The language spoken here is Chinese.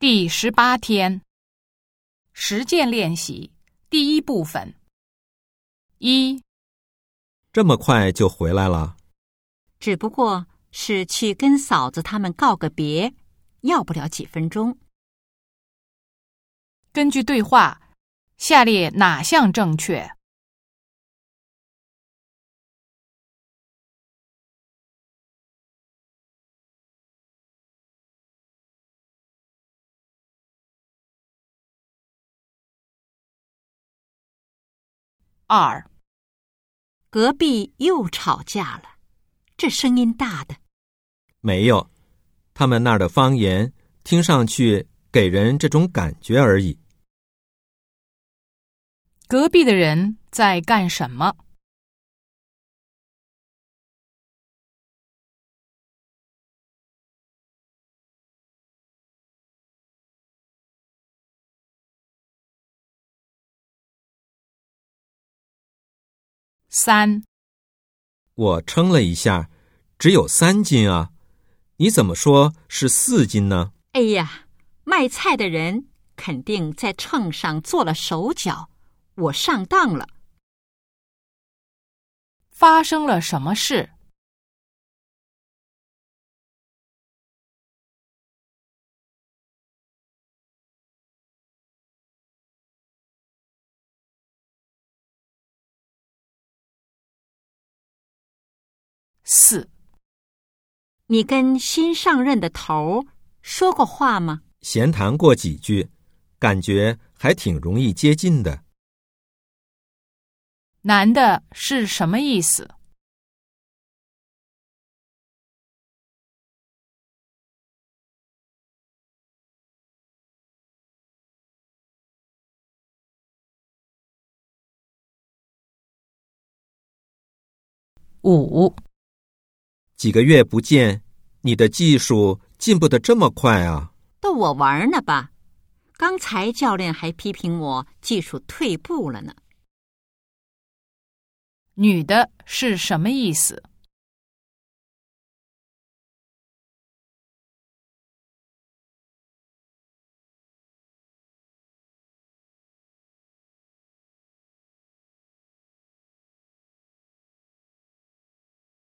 第十八天，实践练习第一部分。一，这么快就回来了？只不过是去跟嫂子他们告个别，要不了几分钟。根据对话，下列哪项正确？二，隔壁又吵架了，这声音大的。没有，他们那儿的方言听上去给人这种感觉而已。隔壁的人在干什么？三，我称了一下，只有三斤啊！你怎么说是四斤呢？哎呀，卖菜的人肯定在秤上做了手脚，我上当了。发生了什么事？四，你跟新上任的头说过话吗？闲谈过几句，感觉还挺容易接近的。男的是什么意思？五。几个月不见，你的技术进步的这么快啊！逗我玩呢吧？刚才教练还批评我技术退步了呢。女的是什么意思？